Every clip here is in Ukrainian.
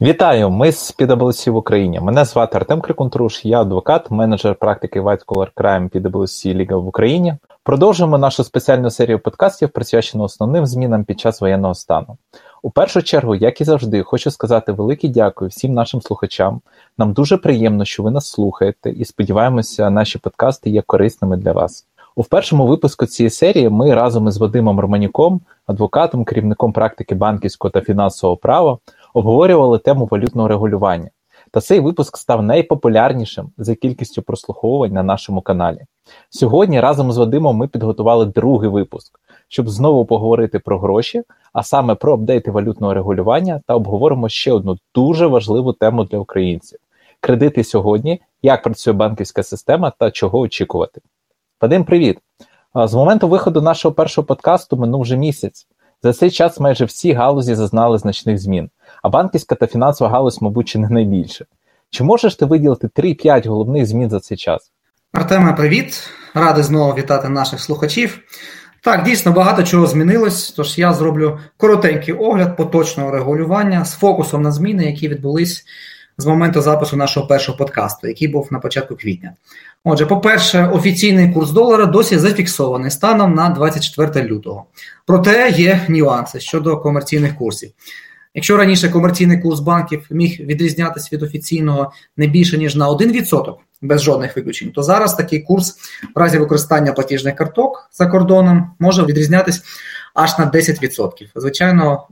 Вітаю! Ми з PwC в Україні. Мене звати Артем Крикунтруш, я адвокат, менеджер практики White Collar Crime PwC Legal в Україні. Продовжуємо нашу спеціальну серію подкастів, присвячену основним змінам під час воєнного стану. У першу чергу, як і завжди, хочу сказати велике дякую всім нашим слухачам. Нам дуже приємно, що ви нас слухаєте, і сподіваємося, наші подкасти є корисними для вас. У першому випуску цієї серії ми разом із Вадимом Романюком, адвокатом, керівником практики банківського та фінансового права, обговорювали тему валютного регулювання. Та цей випуск став найпопулярнішим за кількістю прослуховувань на нашому каналі. Сьогодні разом з Вадимом ми підготували другий випуск, щоб знову поговорити про гроші, а саме про апдейти валютного регулювання, та обговоримо ще одну дуже важливу тему для українців: кредити сьогодні, як працює банківська система та чого очікувати. Вадим, привіт! З моменту виходу нашого першого подкасту минув вже місяць. За цей час майже всі галузі зазнали значних змін, а банківська та фінансова галузь, мабуть, чи не найбільше. Чи можеш ти виділити 3-5 головних змін за цей час? Артеме, привіт! Радий знову вітати наших слухачів. Так, дійсно багато чого змінилось, тож я зроблю коротенький огляд поточного регулювання з фокусом на зміни, які відбулись з моменту запису нашого першого подкасту, який був на початку квітня. Отже, по-перше, офіційний курс долара досі зафіксований станом на 24 лютого. Проте є нюанси щодо комерційних курсів. Якщо раніше комерційний курс банків міг відрізнятися від офіційного не більше ніж на 1%, без жодних виключень, то зараз такий курс в разі використання платіжних карток за кордоном може відрізнятися аж на 10%. Звичайно,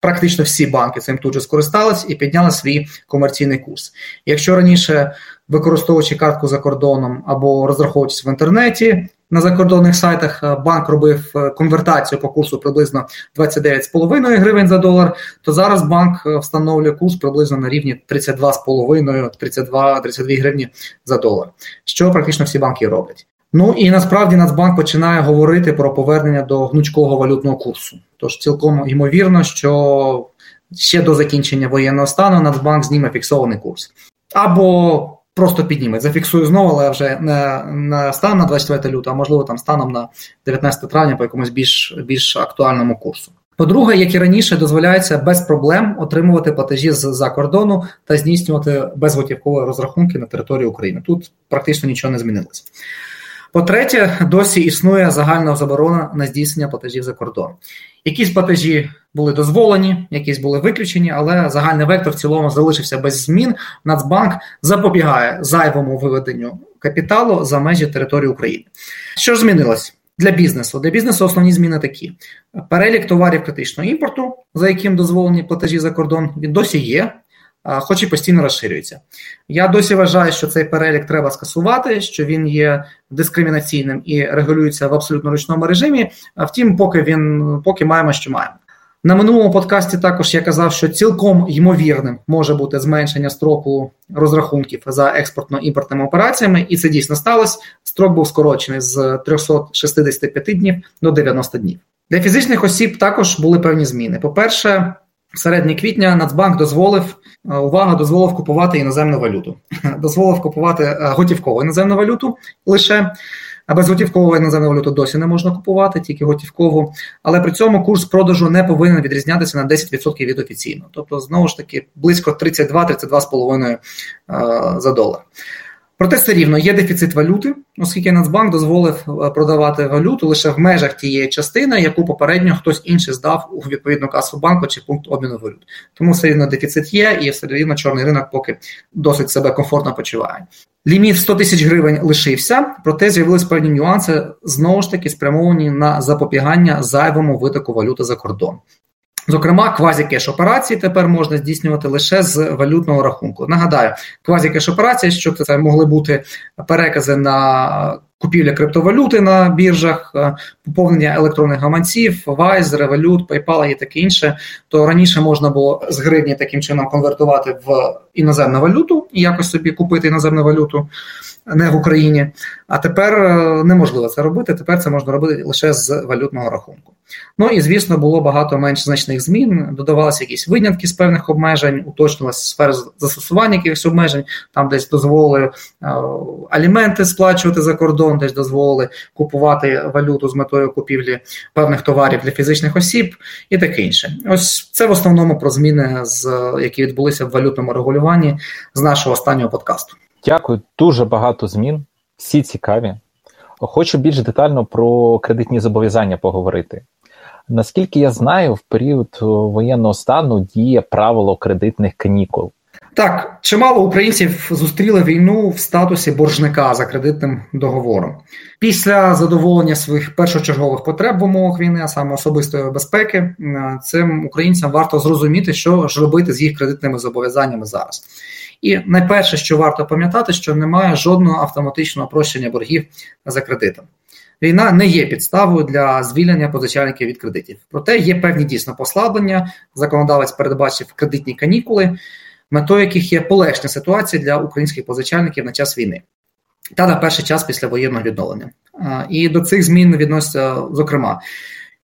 практично всі банки цим тут же скористались і підняли свій комерційний курс. Якщо раніше, використовуючи картку за кордоном або розраховуючись в інтернеті на закордонних сайтах, е, банк робив е, конвертацію по курсу приблизно 29,5 гривень за долар, то зараз банк е, встановлює курс приблизно на рівні 32,5-32 гривні за долар, що практично всі банки роблять. Ну і насправді Нацбанк починає говорити про повернення до гнучкого валютного курсу. Тож цілком ймовірно, що ще до закінчення воєнного стану Нацбанк зніме фіксований курс. Або просто підніме. Зафіксую знову, але вже не, не станом на 24 лютого, а можливо там станом на 19 травня по якомусь більш більш актуальному курсу. По-друге, як і раніше, дозволяється без проблем отримувати платежі з-за кордону та здійснювати безготівкові розрахунки на території України. Тут практично нічого не змінилося. По-третє, досі існує загальна заборона на здійснення платежів за кордон. Якісь платежі були дозволені, якісь були виключені, але загальний вектор в цілому залишився без змін. Нацбанк запобігає зайвому виведенню капіталу за межі території України. Що ж змінилось? Для бізнесу для бізнесу основні зміни такі: перелік товарів критичного імпорту, за яким дозволені платежі за кордон, він досі є хоч і постійно розширюється. Я досі вважаю, що цей перелік треба скасувати, що він є дискримінаційним і регулюється в абсолютно ручному режимі. А втім, поки він поки маємо, що маємо. На минулому подкасті також я казав, що цілком ймовірним може бути зменшення строку розрахунків за експортно-імпортними операціями, і це дійсно сталося. Строк був скорочений з 365 днів до 90 днів. Для фізичних осіб також були певні зміни. По-перше, середні квітня Нацбанк дозволив е, увага, дозволив купувати іноземну валюту. Дозволив купувати е, готівкову іноземну валюту лише. Безготівкову іноземну валюту досі не можна купувати, тільки готівкову. Але при цьому курс продажу не повинен відрізнятися на 10% від офіційного. Тобто, знову ж таки, близько 32-32,5 е, за долар. Проте все рівно є дефіцит валюти, оскільки Нацбанк дозволив е, продавати валюту лише в межах тієї частини, яку попередньо хтось інший здав у відповідну касу банку чи пункт обміну валют. Тому все рівно дефіцит є, і все рівно чорний ринок поки досить себе комфортно почуває. Ліміт 100 тисяч гривень лишився, проте з'явились певні нюанси знову ж таки спрямовані на запобігання зайвому витоку валюти за кордон. Зокрема, квазікеш операції тепер можна здійснювати лише з валютного рахунку. Нагадаю, квазікеш операції, що це могли бути перекази на купівля криптовалюти на біржах, е, поповнення електронних гаманців, Wise, Revolut, PayPal і таке інше. То раніше можна було з гривні таким чином конвертувати в іноземну валюту і якось собі купити іноземну валюту. Не в Україні. А тепер е, неможливо це робити. Тепер це можна робити лише з валютного рахунку. Ну і звісно, було багато менш значних змін. Додавалися якісь винятки з певних обмежень, уточнилася сфера застосування якихось обмежень. Там десь дозволили е, аліменти сплачувати за кордон, десь дозволили купувати валюту з метою купівлі певних товарів для фізичних осіб і таке інше. Ось це в основному про зміни, з які відбулися в валютному регулюванні з нашого останнього подкасту. Дякую, дуже багато змін, всі цікаві. Хочу більш детально про кредитні зобов'язання поговорити. Наскільки я знаю, в період воєнного стану діє правило кредитних канікул. Так, чимало українців зустріли війну в статусі боржника за кредитним договором. Після задоволення своїх першочергових потреб в умовах війни, а саме особистої безпеки, цим українцям варто зрозуміти, що ж робити з їх кредитними зобов'язаннями зараз. І найперше, що варто пам'ятати, що немає жодного автоматичного прощення боргів за кредитом. Війна не є підставою для звільнення позичальників від кредитів. Проте є певні дійсно послаблення. Законодавець передбачив кредитні канікули, метою яких є полегшення ситуації для українських позичальників на час війни та на перший час після воєнного відновлення. І до цих змін відносяться, зокрема,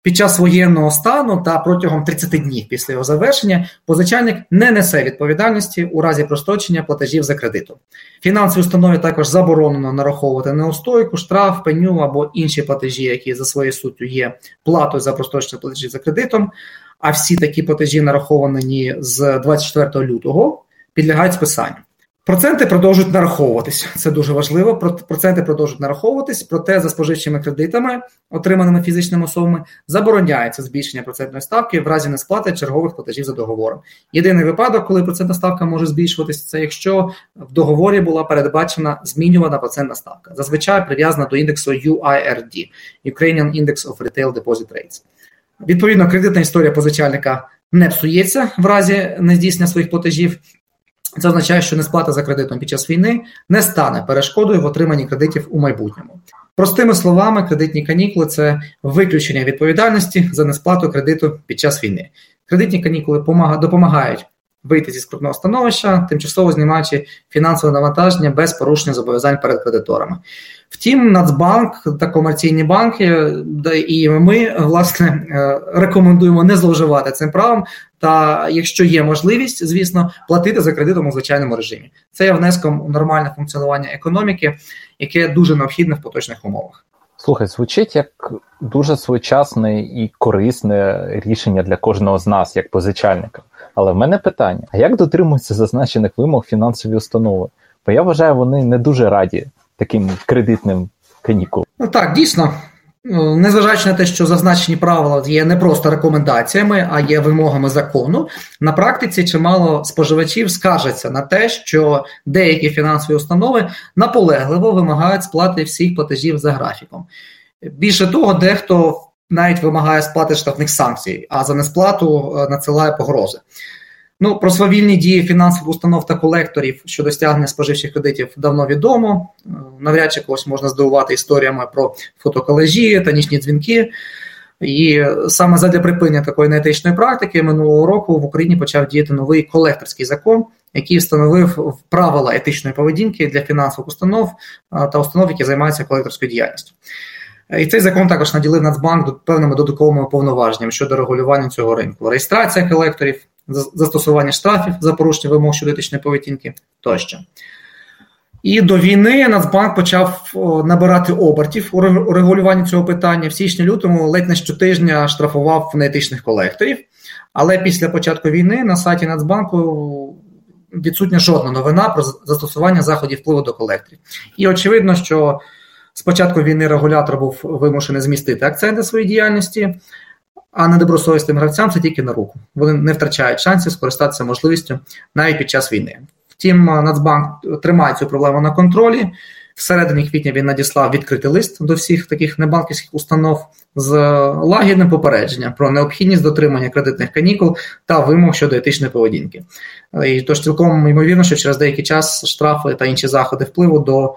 під час воєнного стану та протягом 30 днів після його завершення позичальник не несе відповідальності у разі прострочення платежів за кредитом. Фінансовій установі також заборонено нараховувати неустойку, штраф, пеню або інші платежі, які за своєю суттю є платою за прострочення платежів за кредитом. А всі такі платежі нараховані з 24 лютого підлягають списанню. Проценти продовжують нараховуватись. Це дуже важливо. Проценти продовжують нараховуватись, проте за споживчими кредитами, отриманими фізичними особами, забороняється збільшення процентної ставки в разі несплати чергових платежів за договором. Єдиний випадок, коли процентна ставка може збільшуватись, це якщо в договорі була передбачена змінювана процентна ставка, зазвичай прив'язана до індексу UIRD – Ukrainian Index of Retail Deposit Rates. Відповідно, кредитна історія позичальника не псується в разі нездійснення своїх платежів. Це означає, що несплата за кредитом під час війни не стане перешкодою в отриманні кредитів у майбутньому. Простими словами, кредитні канікули це виключення відповідальності за несплату кредиту під час війни. Кредитні канікули допомагають вийти зі скрутного становища, тимчасово знімаючи фінансове навантаження без порушення зобов'язань перед кредиторами. Втім, Нацбанк та комерційні банки, і ми власне е, рекомендуємо не зловживати цим правом. Та якщо є можливість, звісно, платити за кредитом у звичайному режимі. Це є внеском у нормальне функціонування економіки, яке дуже необхідне в поточних умовах. Слухай, звучить як дуже своєчасне і корисне рішення для кожного з нас, як позичальника. Але в мене питання: а як дотримуються зазначених вимог фінансові установи? Бо я вважаю, вони не дуже раді таким кредитним канікулам. Ну так, дійсно. Ну, незважаючи на те, що зазначені правила є не просто рекомендаціями, а є вимогами закону, на практиці чимало споживачів скаржаться на те, що деякі фінансові установи наполегливо вимагають сплати всіх платежів за графіком. Більше того, дехто навіть вимагає сплати штрафних санкцій, а за несплату е, надсилає погрози. Ну, про свавільні дії фінансових установ та колекторів щодо стягнення споживчих кредитів давно відомо. Е, навряд чи когось можна здивувати історіями про фотоколежі та нічні дзвінки. І саме задля припинення такої неетичної практики минулого року в Україні почав діяти новий колекторський закон, який встановив правила етичної поведінки для фінансових установ е, та установ, які займаються колекторською діяльністю. І цей закон також наділив Нацбанк певними додатковими повноваженнями щодо регулювання цього ринку. Реєстрація колекторів, застосування штрафів за порушення вимог щодо етичної поведінки тощо. І до війни Нацбанк почав набирати обертів у регулюванні цього питання. В січні-лютому ледь не щотижня штрафував неетичних колекторів. Але після початку війни на сайті Нацбанку відсутня жодна новина про застосування заходів впливу до колекторів. І очевидно, що спочатку війни регулятор був вимушений змістити акценти своєї діяльності, а недобросовісним гравцям це тільки на руку. Вони не втрачають шансів скористатися можливістю навіть під час війни. Втім, Нацбанк тримає цю проблему на контролі. Всередині квітня він надіслав відкритий лист до всіх таких небанківських установ з лагідним попередженням про необхідність дотримання кредитних канікул та вимог щодо етичної поведінки. І Тож цілком ймовірно, що через деякий час штрафи та інші заходи впливу до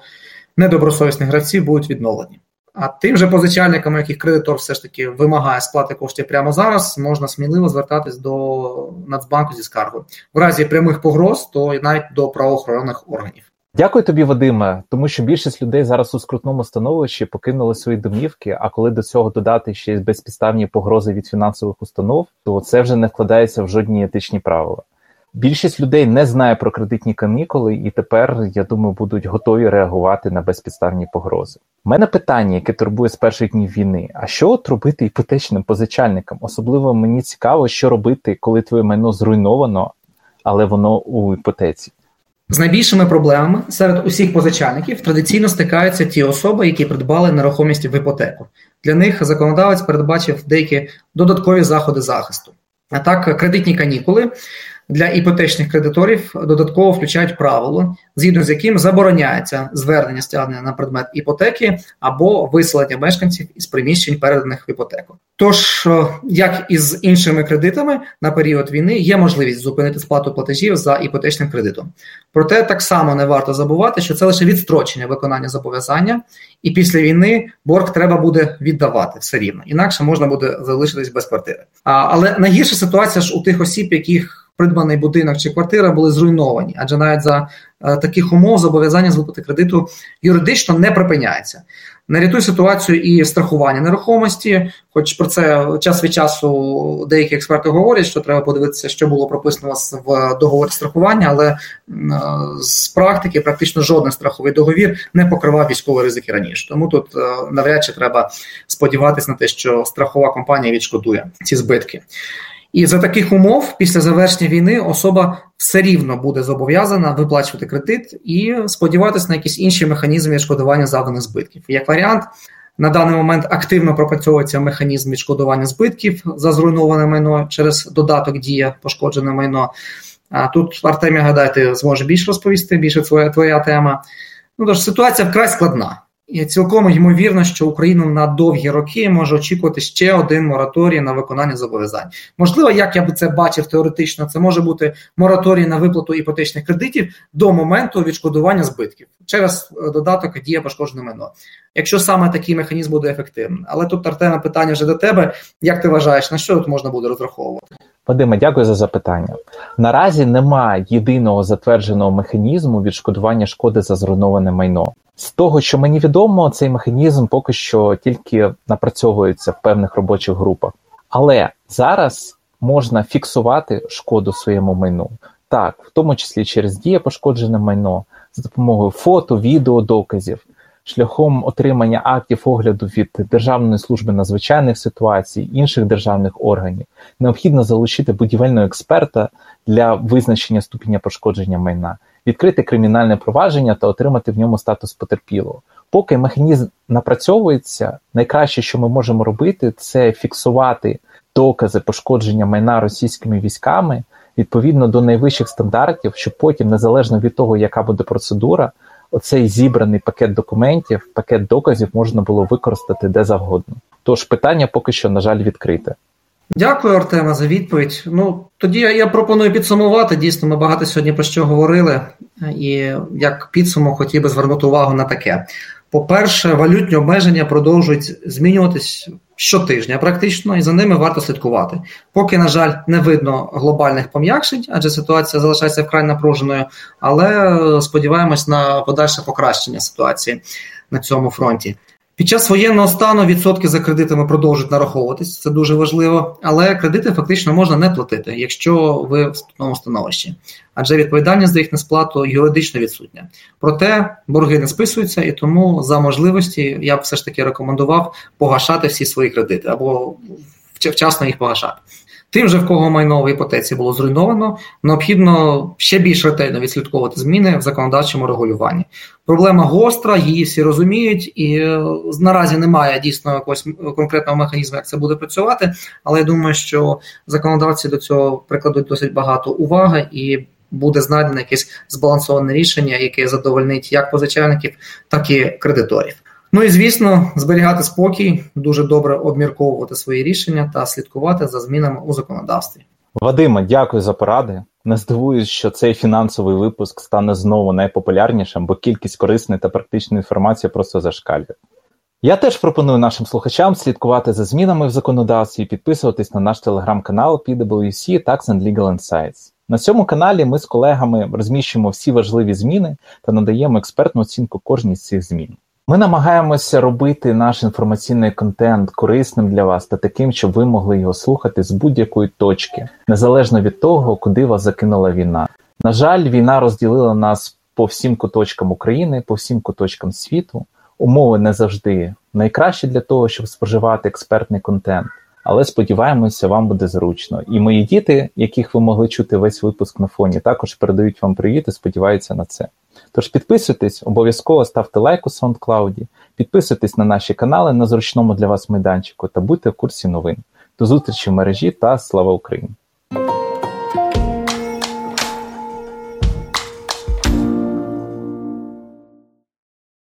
недобросовісних гравців будуть відновлені. А тим же позичальникам, яких кредитор все ж таки вимагає сплати коштів прямо зараз, можна сміливо звертатись до Нацбанку зі скаргою. В разі прямих погроз, то навіть до правоохоронних органів. Дякую тобі, Вадиме, тому що більшість людей зараз у скрутному становищі покинули свої домівки. А коли до цього додати ще й безпідставні погрози від фінансових установ, то це вже не вкладається в жодні етичні правила. Більшість людей не знає про кредитні канікули, і тепер, я думаю, будуть готові реагувати на безпідставні погрози. У мене питання, яке турбує з перших днів війни: а що от робити іпотечним позичальникам? Особливо мені цікаво, що робити, коли твоє майно зруйновано, але воно у іпотеці. З найбільшими проблемами серед усіх позичальників традиційно стикаються ті особи, які придбали нерухомість в іпотеку. Для них законодавець передбачив деякі додаткові заходи захисту. А так, кредитні канікули для іпотечних кредиторів додатково включають правило, згідно з яким забороняється звернення стягнення на предмет іпотеки або виселення мешканців із приміщень, переданих в іпотеку. Тож, е, як і з іншими кредитами на період війни, є можливість зупинити сплату платежів за іпотечним кредитом. Проте так само не варто забувати, що це лише відстрочення виконання зобов'язання, і після війни борг треба буде віддавати все рівно, інакше можна буде залишитись без квартири. А, Але найгірша ситуація ж у тих осіб, яких придбаний будинок чи квартира були зруйновані, адже навіть за е, таких умов зобов'язання з виплати кредиту юридично не припиняється. Не рятує ситуацію і страхування нерухомості, хоч про це час від часу деякі експерти говорять, що треба подивитися, що було прописано в договорі страхування, але е, з практики практично жоден страховий договір не покривав військові ризики раніше. Тому тут е, навряд чи треба сподіватися на те, що страхова компанія відшкодує ці збитки. І за таких умов, після завершення війни, особа все рівно буде зобов'язана виплачувати кредит і сподіватися на якісь інші механізми відшкодування завданих збитків. Як варіант, на даний момент активно пропрацьовується механізм відшкодування збитків за зруйноване майно через додаток дія пошкоджене майно. А тут Артемія, гадайте, зможе більше розповісти, більше твоя твоя тема. Ну тож ситуація вкрай складна. І цілком ймовірно, що Україну на довгі роки може очікувати ще один мораторій на виконання зобов'язань. Можливо, як я би це бачив теоретично, це може бути мораторій на виплату іпотечних кредитів до моменту відшкодування збитків через е, додаток дія пошкоджене майно. Якщо саме такий механізм буде ефективним. Але тут Артема, питання вже до тебе. Як ти вважаєш, на що тут можна буде розраховувати? Вадиме, дякую за запитання. Наразі немає єдиного затвердженого механізму відшкодування шкоди за зруйноване майно. З того, що мені відомо, цей механізм поки що тільки напрацьовується в певних робочих групах. Але зараз можна фіксувати шкоду своєму майну. Так, в тому числі через діє пошкоджене майно, за допомогою фото, відео, доказів, шляхом отримання актів огляду від Державної служби надзвичайних ситуацій, інших державних органів, необхідно залучити будівельного експерта для визначення ступеня пошкодження майна відкрити кримінальне провадження та отримати в ньому статус потерпілого. Поки механізм напрацьовується, найкраще, що ми можемо робити, це фіксувати докази пошкодження майна російськими військами відповідно до найвищих стандартів, щоб потім, незалежно від того, яка буде процедура, оцей зібраний пакет документів, пакет доказів можна було використати де завгодно. Тож питання поки що, на жаль, відкрите. Дякую, Артема, за відповідь. Ну тоді я пропоную підсумувати. Дійсно, ми багато сьогодні про що говорили, і як підсумок хотів би звернути увагу на таке. По-перше, валютні обмеження продовжують змінюватись щотижня, практично, і за ними варто слідкувати. Поки, на жаль, не видно глобальних пом'якшень, адже ситуація залишається вкрай напруженою, але сподіваємось на подальше покращення ситуації на цьому фронті. Під час воєнного стану відсотки за кредитами продовжують нараховуватись, це дуже важливо, але кредити фактично можна не платити, якщо ви в спутному становищі, адже відповідальність за їх несплату юридично відсутня. Проте борги не списуються, і тому за можливості я б все ж таки рекомендував погашати всі свої кредити або вчасно їх погашати. Тим же, в кого майно в іпотеці було зруйновано, необхідно ще більш ретельно відслідковувати зміни в законодавчому регулюванні. Проблема гостра, її всі розуміють, і е, наразі немає дійсно якогось конкретного механізму, як це буде працювати. Але я думаю, що законодавці до цього прикладуть досить багато уваги і. Буде знайдено якесь збалансоване рішення, яке задовольнить як позичальників, так і кредиторів. Ну і звісно, зберігати спокій, дуже добре обмірковувати свої рішення та слідкувати за змінами у законодавстві. Вадиме, дякую за поради. Не здивуюсь, що цей фінансовий випуск стане знову найпопулярнішим, бо кількість корисної та практичної інформації просто зашкалює. Я теж пропоную нашим слухачам слідкувати за змінами в законодавстві і підписуватись на наш телеграм-канал PwC Tax and Legal Insights. На цьому каналі ми з колегами розміщуємо всі важливі зміни та надаємо експертну оцінку кожній з цих змін. Ми намагаємося робити наш інформаційний контент корисним для вас та таким, щоб ви могли його слухати з будь-якої точки, незалежно від того, куди вас закинула війна. На жаль, війна розділила нас по всім куточкам України, по всім куточкам світу. Умови не завжди найкращі для того, щоб споживати експертний контент. Але сподіваємося, вам буде зручно. І мої діти, яких ви могли чути весь випуск на фоні, також передають вам привіт і сподіваються на це. Тож підписуйтесь, обов'язково ставте лайк у SoundCloud, підписуйтесь на наші канали на зручному для вас майданчику та будьте в курсі новин. До зустрічі в мережі та слава Україні!